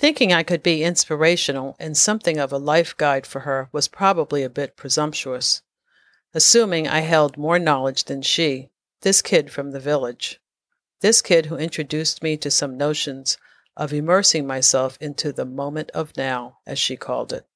Thinking I could be inspirational and something of a life guide for her was probably a bit presumptuous, assuming I held more knowledge than she, this kid from the village. This kid who introduced me to some notions of immersing myself into the moment of now, as she called it.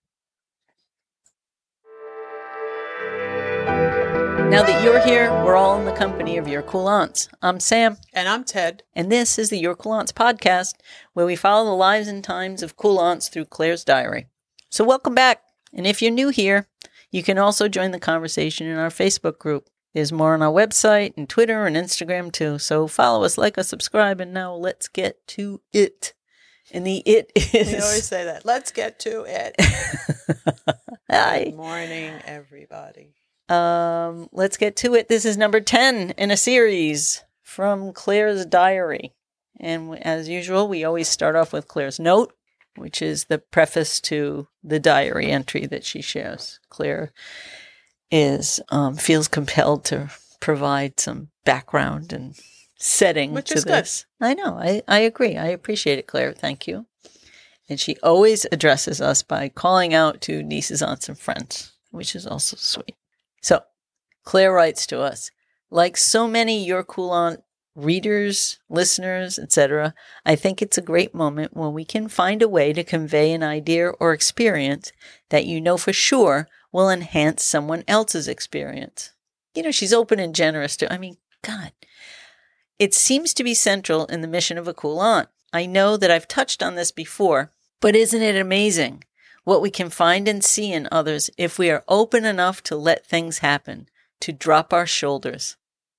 Now that you're here, we're all in the company of your cool aunts. I'm Sam, And I'm Ted. and this is the Your Cool Aunts podcast, where we follow the lives and times of cool aunts through Claire's diary. So, welcome back. And if you're new here, you can also join the conversation in our Facebook group. There's more on our website and Twitter and Instagram too. So, follow us, like us, subscribe, and now let's get to it. And the it is. We always say that. Let's get to it. Hi. Good morning, everybody. Um, let's get to it. This is number 10 in a series from Claire's diary. And as usual, we always start off with Claire's note, which is the preface to the diary entry that she shares. Claire is um, feels compelled to provide some background and setting Which to is good. I know. I, I agree. I appreciate it, Claire. Thank you. And she always addresses us by calling out to nieces, aunts, and friends, which is also sweet. So, Claire writes to us, like so many Your Cool Aunt readers, listeners, etc., I think it's a great moment when we can find a way to convey an idea or experience that you know for sure will enhance someone else's experience. You know, she's open and generous to, I mean, God. It seems to be central in the mission of a cool aunt. I know that I've touched on this before, but isn't it amazing what we can find and see in others if we are open enough to let things happen, to drop our shoulders?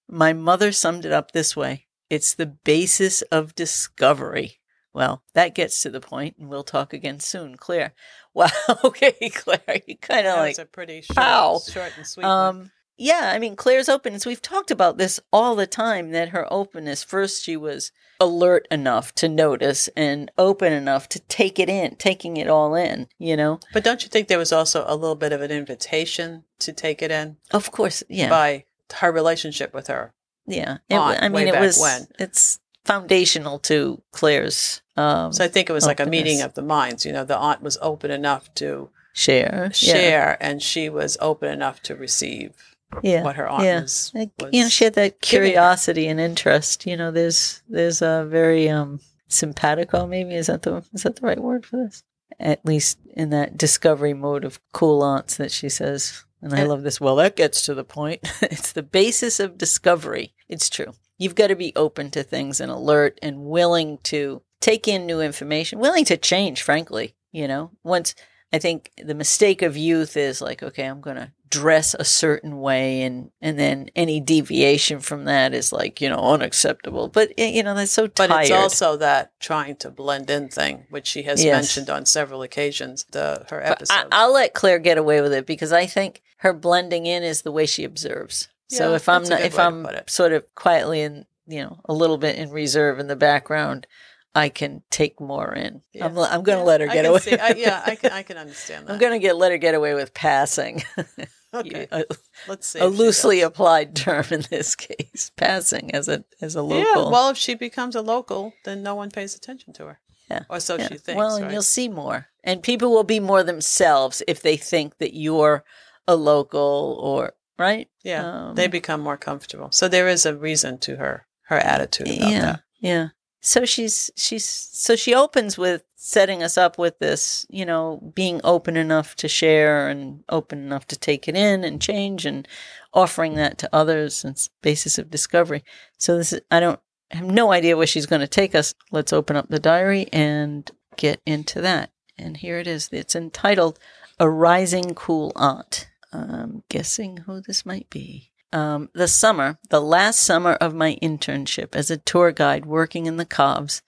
My mother summed it up this way it's the basis of discovery. Well, that gets to the point, and we'll talk again soon. Claire. Wow. Okay, Claire. You kind of like a pretty short, Pow. short and sweet. um, yeah, I mean, Claire's openness. We've talked about this all the time that her openness, first, she was alert enough to notice and open enough to take it in, taking it all in, you know? But don't you think there was also a little bit of an invitation to take it in Of course, yeah. by her relationship with her? yeah. It, on, I mean, it was, when. it's foundational to Claire's um, So I think it was like a meeting of the minds. You know, the aunt was open enough to share. share, and she was open enough to receive Yeah. what her aunt yeah. was. Was you know, she had that curiosity and interest. You know, there's there's a very um simpatico. Maybe is that the is that the right word for this? At least in that discovery mode of cool aunts that she says. And I love this. Well, that gets to the point. it's the basis of discovery. It's true. You've got to be open to things and alert and willing to take in new information, willing to change, frankly. You know, once I think the mistake of youth is like, okay, I'm going to dress a certain way and and then any deviation from that is like, you know, unacceptable. But you know, that's so But it's also that trying to blend in thing, which she has Yes. mentioned on several occasions. The her. I, I'll let Claire get away with it because I think her blending in is the way she observes. so if I'm not, if I'm sort of quietly and you know a little bit in reserve in the background, I can take more in. Yeah. I'm, I'm going to Yeah, let her get away. see- I, yeah, I can. I can understand that. I'm going to get let her get away with passing. Okay, a, let's see. a loosely applied term in this case, passing as a as a local. Yeah. Well, if she becomes a local, then no one pays attention to her. Yeah. Or so Yeah. she thinks. Well, and right? you'll see more. And people will be more themselves if they think that you're a local or right. yeah, um, they become more comfortable. So there is a reason to her her attitude about yeah, that. yeah. So she's she's so she opens with setting us up with this, you know, being open enough to share and open enough to take it in and change and offering that to others and basis of discovery. So this is I don't I have no idea where she's going to take us. Let's open up the diary and get into that. And here it is. It's entitled A Rising Cool Aunt. I'm guessing who this might be. Um, the summer, the last summer of my internship as a tour guide working in the Coves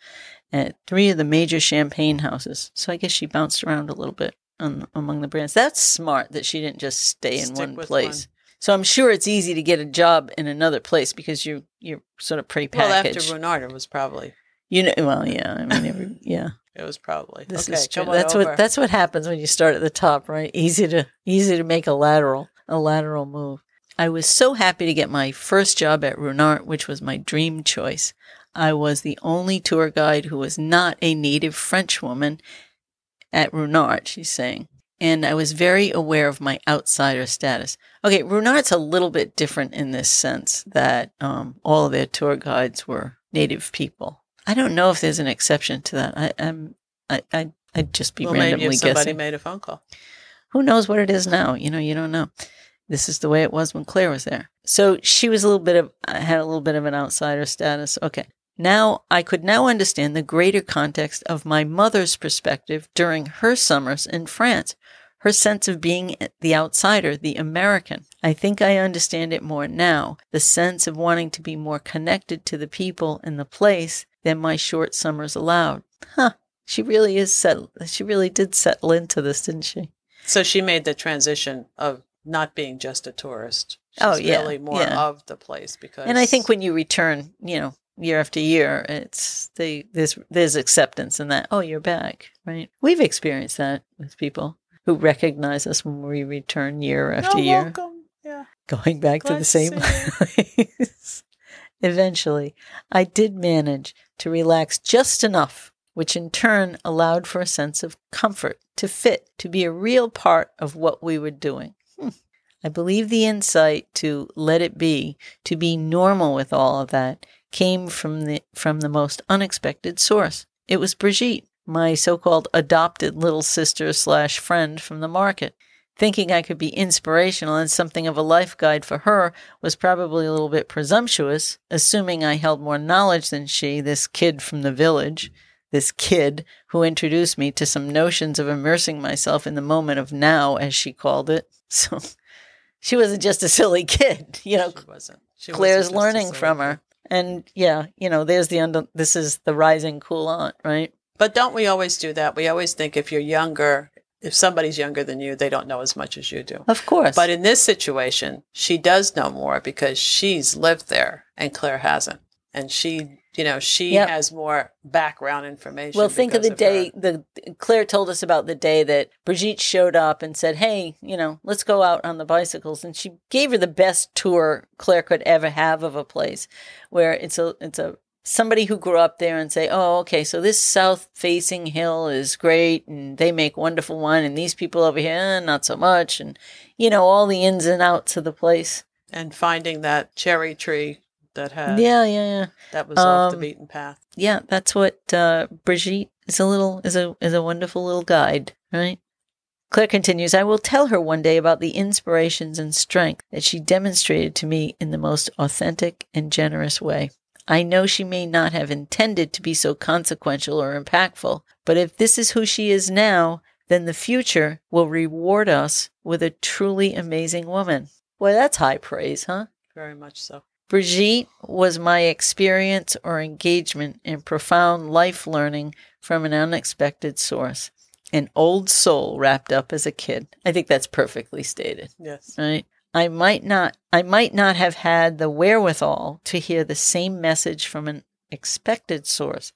at three of the major champagne houses. So I guess she bounced around a little bit on, among the brands. That's smart that she didn't just stay in Stick one place. So I'm sure it's easy to get a job in another place because you you're sort of Well, prepackaged. after Ruinart, it was probably you know, well, yeah. I mean, every, yeah. it was probably This okay. is true. That's over. what that's what happens when you start at the top, right? Easy to easy to make a lateral a lateral move. I was so happy to get my first job at Ruinart, which was my dream choice. I was the only tour guide who was not a native French woman at Ruinart, she's saying. And I was very aware of my outsider status. Okay, Ruinart's a little bit different in this sense that um, all of their tour guides were native people. I don't know if there's an exception to that. I, I'm, I, I, I'd just be well, maybe if somebody guessing. made a phone call. Who knows what it is now? You know, you don't know. This is the way it was when Claire was there. So she was a little bit of, had a little bit of an outsider status. Okay. Now I could now understand the greater context of my mother's perspective during her summers in France, her sense of being the outsider, the American. I think I understand it more now, the sense of wanting to be more connected to the people and the place than my short summers allowed. Huh. She really is settled. She really did settle into this, didn't she? So she made the transition of not being just a tourist. Oh, She's Oh, yeah, really more yeah. of the place because And I think when you return, you know, year after year, it's the there's there's acceptance in that. Oh, you're back, right? We've experienced that with people who recognize us when we return year after You're year, welcome. Yeah. going back to the same place. Eventually, I did manage to relax just enough, which in turn allowed for a sense of comfort to fit, to be a real part of what we were doing. I believe the insight to let it be, to be normal with all of that, came from the from the most unexpected source. It was Brigitte, my so-called adopted little sister slash friend from the market. Thinking I could be inspirational and something of a life guide for her was probably a little bit presumptuous, assuming I held more knowledge than she, this kid from the village, this kid who introduced me to some notions of immersing myself in the moment of now, as she called it. So she wasn't just a silly kid, you know. she wasn't. She Claire's wasn't learning from her. And yeah, you know, there's the under, this is the rising cool aunt, right? But don't we always do that? We always think if you're younger, if somebody's younger than you, they don't know as much as you do. Of course. But in this situation, she does know more because she's lived there and Claire hasn't. And she, you know, she Yep. has more background information. Well, think of the because day her. the Claire told us about the day that Brigitte showed up and said, "Hey, you know, let's go out on the bicycles." And she gave her the best tour Claire could ever have of a place, where it's a it's a somebody who grew up there and say, "Oh, okay, so this south-facing hill is great, and they make wonderful wine, and these people over here, eh, not so much," and you know all the ins and outs of the place. and finding that cherry tree that had yeah, yeah, yeah. that was off the Um, beaten path. yeah, that's what uh, Brigitte is a little is a is a wonderful little guide, right? Claire continues, I will tell her one day about the inspirations and strength that she demonstrated to me in the most authentic and generous way. I know she may not have intended to be so consequential or impactful, but if this is who she is now, then the future will reward us with a truly amazing woman. Well, that's high praise, huh? Very much so. Brigitte was my experience or engagement in profound life learning from an unexpected source. An old soul wrapped up as a kid. I think that's perfectly stated, Yes. right? I might not I might not have had the wherewithal to hear the same message from an expected source,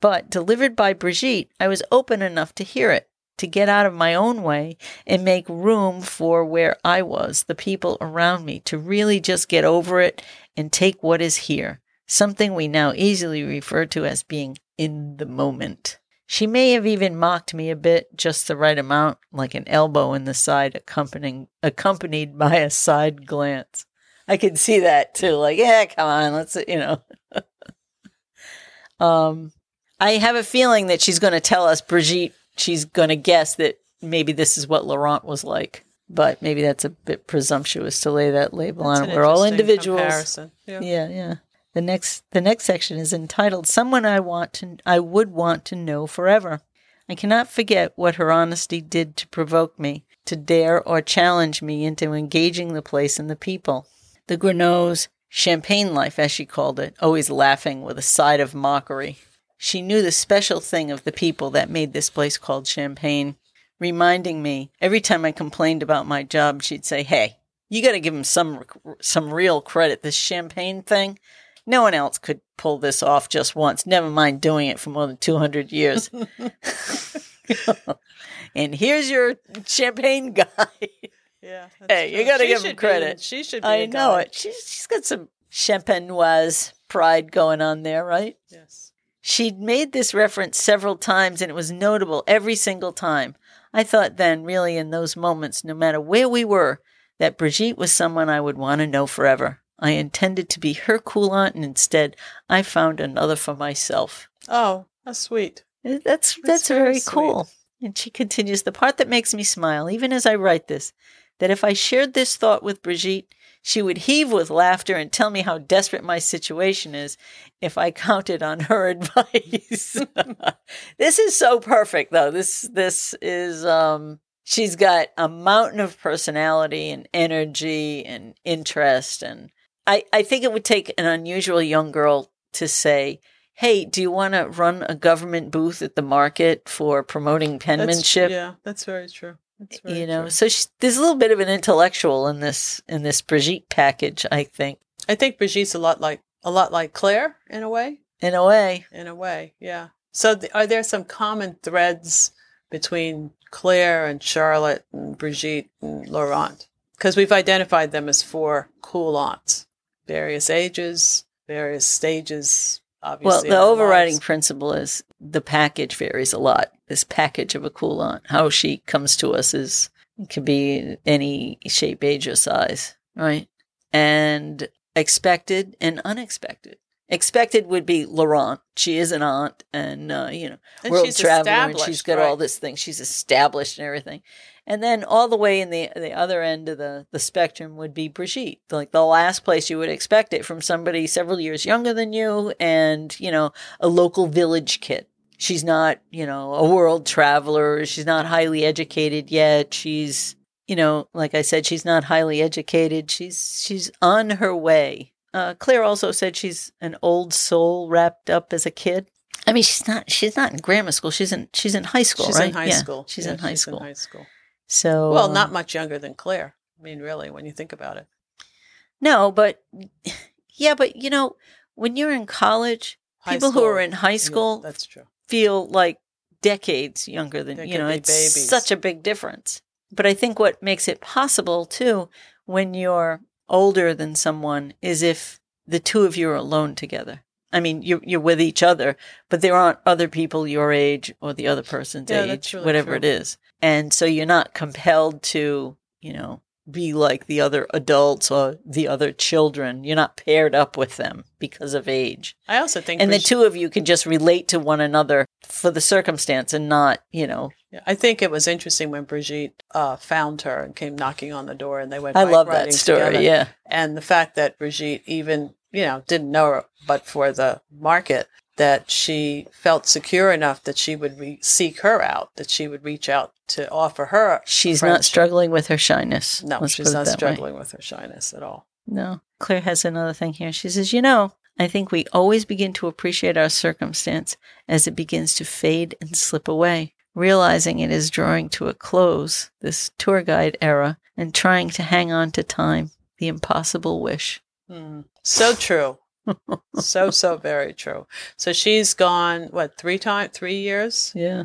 but delivered by Brigitte, I was open enough to hear it, to get out of my own way and make room for where I was, the people around me, to really just get over it and take what is here, something we now easily refer to as being in the moment. She may have even mocked me a bit, just the right amount, like an elbow in the side accompanying accompanied by a side glance. I could see that too, like, yeah, come on, let's you know. um I have a feeling that she's gonna tell us, Brigitte, she's gonna guess that maybe this is what Laurent was like. But maybe that's a bit presumptuous to lay that label That's on it. We're all individuals. Yeah. Yeah, yeah. The next the next section is entitled Someone I want to I would want to know forever. I cannot forget what her honesty did to provoke me, to dare or challenge me into engaging the place and the people. The Grenoux's champagne life, as she called it, always laughing with a side of mockery. She knew the special thing of the people that made this place called Champagne, reminding me every time I complained about my job, she'd say, "Hey, you got to give him some some real credit. This champagne thing, no one else could pull this off just once. Never mind doing it for more than two hundred years." and here's your champagne guy. Yeah. Hey, you gotta give him should be- credit. she should be. I know guide. it. She's, she's got some champenoise. pride going on there, right? Yes. She'd made this reference several times and it was notable every single time. I thought then, really, in those moments, no matter where we were, that Brigitte was someone I would want to know forever. I intended to be her cool aunt, and instead, I found another for myself. Oh, that's sweet. Eh, That's that's, That's very very sweet. cool. And she continues, the part that makes me smile, even as I write this, that if I shared this thought with Brigitte, she would heave with laughter and tell me how desperate my situation is if I counted on her advice. this is so perfect though. This this is um she's got a mountain of personality and energy and interest and I, I think it would take an unusual young girl to say, Hey, do you want to run a government booth at the market for promoting That's, penmanship? yeah, that's very true. You know, true. so she, there's a little bit of an intellectual in this in this Brigitte package, I think, I think Brigitte's a lot like a lot like Claire in a way. in a way. In a way, yeah. So, th- are there some common threads between Claire and Charlotte and Brigitte and Laurent? Because we've identified them as four cool aunts, various ages, various stages. Obviously, well, the overriding lives. principle is the package varies a lot. This package of a cool aunt, how she comes to us is it could be any shape, age, or size, right? And expected and unexpected. Expected would be Laurent. She is an aunt, and uh, you know, And world she's traveler, and she's got all this thing. She's established and everything. And then all the way in the the other end of the the spectrum would be Brigitte, like the last place you would expect it from somebody several years younger than you, and you know, a local village kid. She's not, you know, a world traveler. She's not highly educated yet. She's, you know, like I said, she's not highly educated. She's she's on her way. Uh, Claire also said she's an old soul wrapped up as a kid. I mean, she's not. She's not in grammar school. She's in. She's in high school. She's right? in high Yeah, school. She's Yeah, in high school. high school. So Well, uh, not much younger than Claire. I mean, really, when you think about it. no, but yeah, but you know, when you're in college, High people who are in high yeah, school that's true. Feel like decades younger than They you know it's babies. such a big difference but i think what makes it possible too when you're older than someone is if the two of you are alone together i mean you're, you're with each other but there aren't other people your age or the other person's Yeah, age really whatever true. it is and so you're not compelled to you know be like the other adults or the other children you're not paired up with them because of age I also think, and the two of you can just relate to one another for the circumstance and not, you know. I think it was interesting when Brigitte uh, found her and came knocking on the door, and they went. I love that story. together. Yeah, and the fact that Brigitte even you know didn't know her, but for the market that she felt secure enough that she would re- seek her out, that she would reach out to offer her. she's not struggling with her shyness. No, she's not that way. struggling with her shyness at all. No. Claire has another thing here. She says, You know, I think we always begin to appreciate our circumstance as it begins to fade and slip away, realizing it is drawing to a close, this tour guide era, and trying to hang on to time, the impossible wish. Hmm. So true. So so very true. So she's gone what three times, three years. Yeah.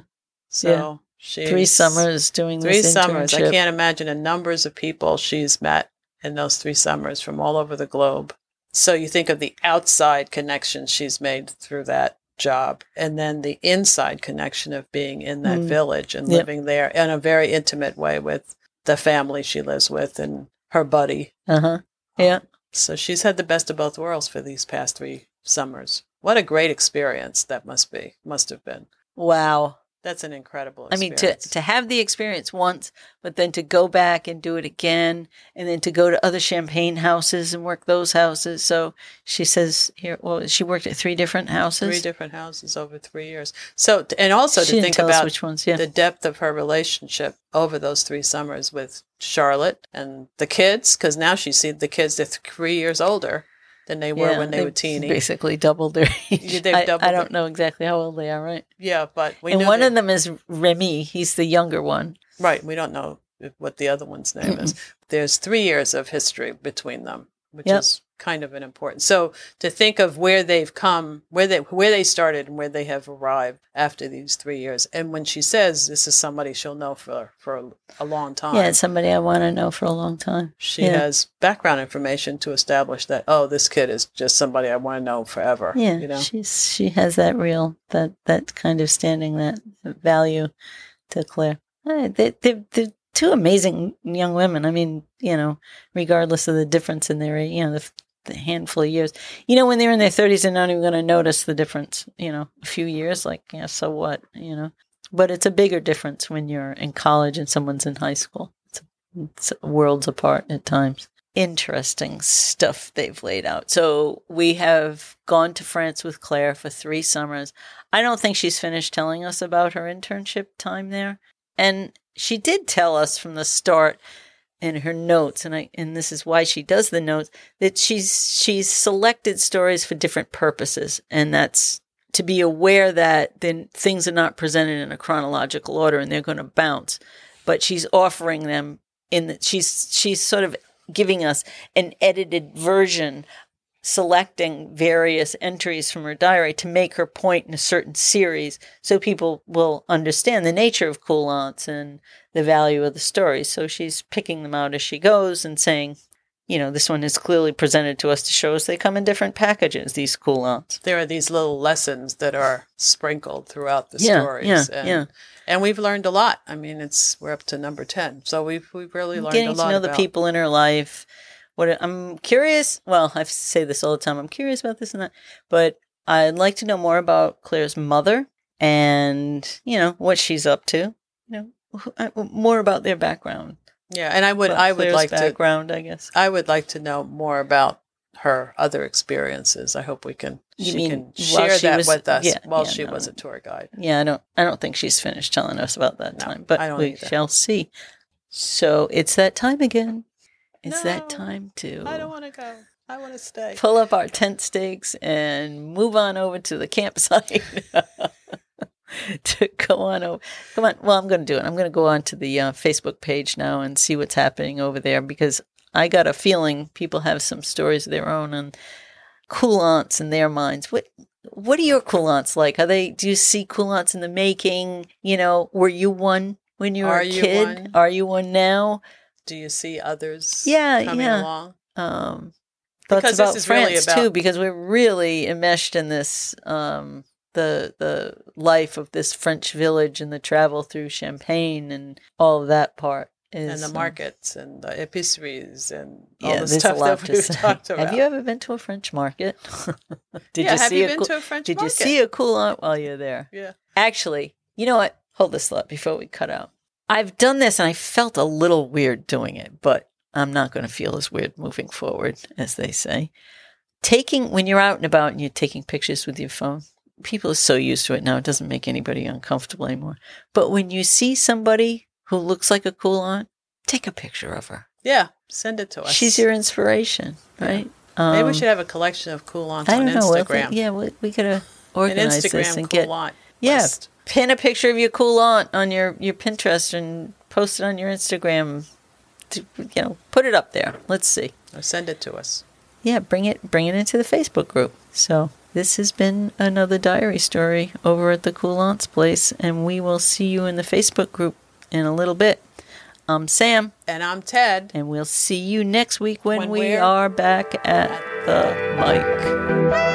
So she's Three summers doing three summers. I can't imagine the numbers of people she's met in those three summers from all over the globe. So you think of the outside connections she's made through that job, and then the inside connection of being in that Mm. village and Yep. living there in a very intimate way with the family she lives with and her buddy. Uh huh. Yeah. So she's had the best of both worlds for these past three summers. What a great experience that must be, must have been. Wow. That's an incredible I mean, to, to have the experience once, but then to go back and do it again, and then to go to other champagne houses and work those houses. So she says here, well, she worked at three different houses. three different houses over three years. So, and also she to think about which ones. Yeah, the depth of her relationship over those three summers with Charlotte and the kids, because now she sees the kids they're three years older than they were Yeah, when they were teeny. Basically doubled their age. Yeah, I, doubled I don't know exactly how old they are, right? Yeah, but we and one of them is Remy. He's the younger one. right. We don't know what the other one's name is. There's three years of history between them. Which Yep. is kind of an important. So to think of where they've come, where they where they started, and where they have arrived after these three years, and when she says this is somebody she'll know for for a, long time, Yeah, somebody I want to know for a long time. she yeah. has background information to establish that oh, this kid is just somebody I want to know forever. Yeah, you know. she's she has that real that that kind of standing that value to Claire. Uh, They they they're two amazing young women. I mean, you know, regardless of the difference in their you know the, the handful of years. You know, when they're in their thirties, they're not even going to notice the difference. You know, a few years, like yeah, so what? You know, but it's a bigger difference when you're in college and someone's in high school. It's, it's worlds apart at times interesting stuff they've laid out. So we have gone to France with Claire for three summers. I don't think she's finished telling us about her internship time there. And she did tell us from the start in her notes, and I and this is why she does the notes, that she's she's selected stories for different purposes. And that's to be aware that then things are not presented in a chronological order and they're going to bounce. But she's offering them in the, she's she's sort of giving us an edited version selecting various entries from her diary to make her point in a certain series so people will understand the nature of cool aunts and the value of the story so she's picking them out as she goes and saying you know this one is clearly presented to us to show us they come in different packages these cool aunts there are these little lessons that are sprinkled throughout the Yeah, stories. yeah, and, yeah. and we've learned a lot. I mean, it's we're up to number ten, so we've we've really learned getting a lot to know the about- people in her life. What I'm curious. Well, I say this all the time. I'm curious about this and that, but I'd like to know more about Claire's mother and you know what she's up to. You know, more about their background. Yeah, and I would About I would Claire's like to background. I guess. I would like to know more about her other experiences. I hope we can You she mean can share she that was- with us yeah, while yeah, she no. was a tour guide. Yeah, I don't. I don't think she's finished telling us about that No, time, but we either. shall see. So it's that time again. It's that time to. I don't want to go. I want to stay. pull up our tent stakes and move on over to the campsite to go on over. Come on. Well, I'm going to do it. I'm going to go on to the uh, Facebook page now and see what's happening over there because I got a feeling people have some stories of their own and cool aunts in their minds. What what are your cool aunts like? Are they? Do you see cool aunts in the making? You know, were you one when you were Are a you kid? one? Are you one now? Do you see others Yeah, coming yeah. along? um thoughts Because this about is really France about- too because we're really enmeshed in this um the the life of this French village and the travel through Champagne and all of that part is And the um, markets and the epiceries and all yeah, the stuff that we've say. talked about. Have you ever been to a French market? did yeah, you have see you a been cool, to a French Did market? Did you see a cool aunt while you're there? Yeah. Actually, you know what? Hold this thought before we cut out. I've done this and I felt a little weird doing it, but I'm not going to feel as weird moving forward, as they say. Taking, when you're out and about and you're taking pictures with your phone, people are so used to it now, it doesn't make anybody uncomfortable anymore. But when you see somebody who looks like a cool aunt, take a picture of her. Yeah, send it to us. She's your inspiration, Yeah. right? Maybe we Um, should have a collection of cool aunts I on don't know. we'll Instagram. think- yeah, we, we could have An Instagram this and cool get aunt. Yeah. list. pin a picture of your cool aunt on your, your Pinterest and post it on your Instagram. To, you know, put it up there. Let's see. Or send it to us. Yeah, bring it bring it into the Facebook group. So this has been another diary story over at the Cool Aunts place, and we will see you in the Facebook group in a little bit. I'm Sam, And I'm Ted. and we'll see you next week when, When we are back at the mic.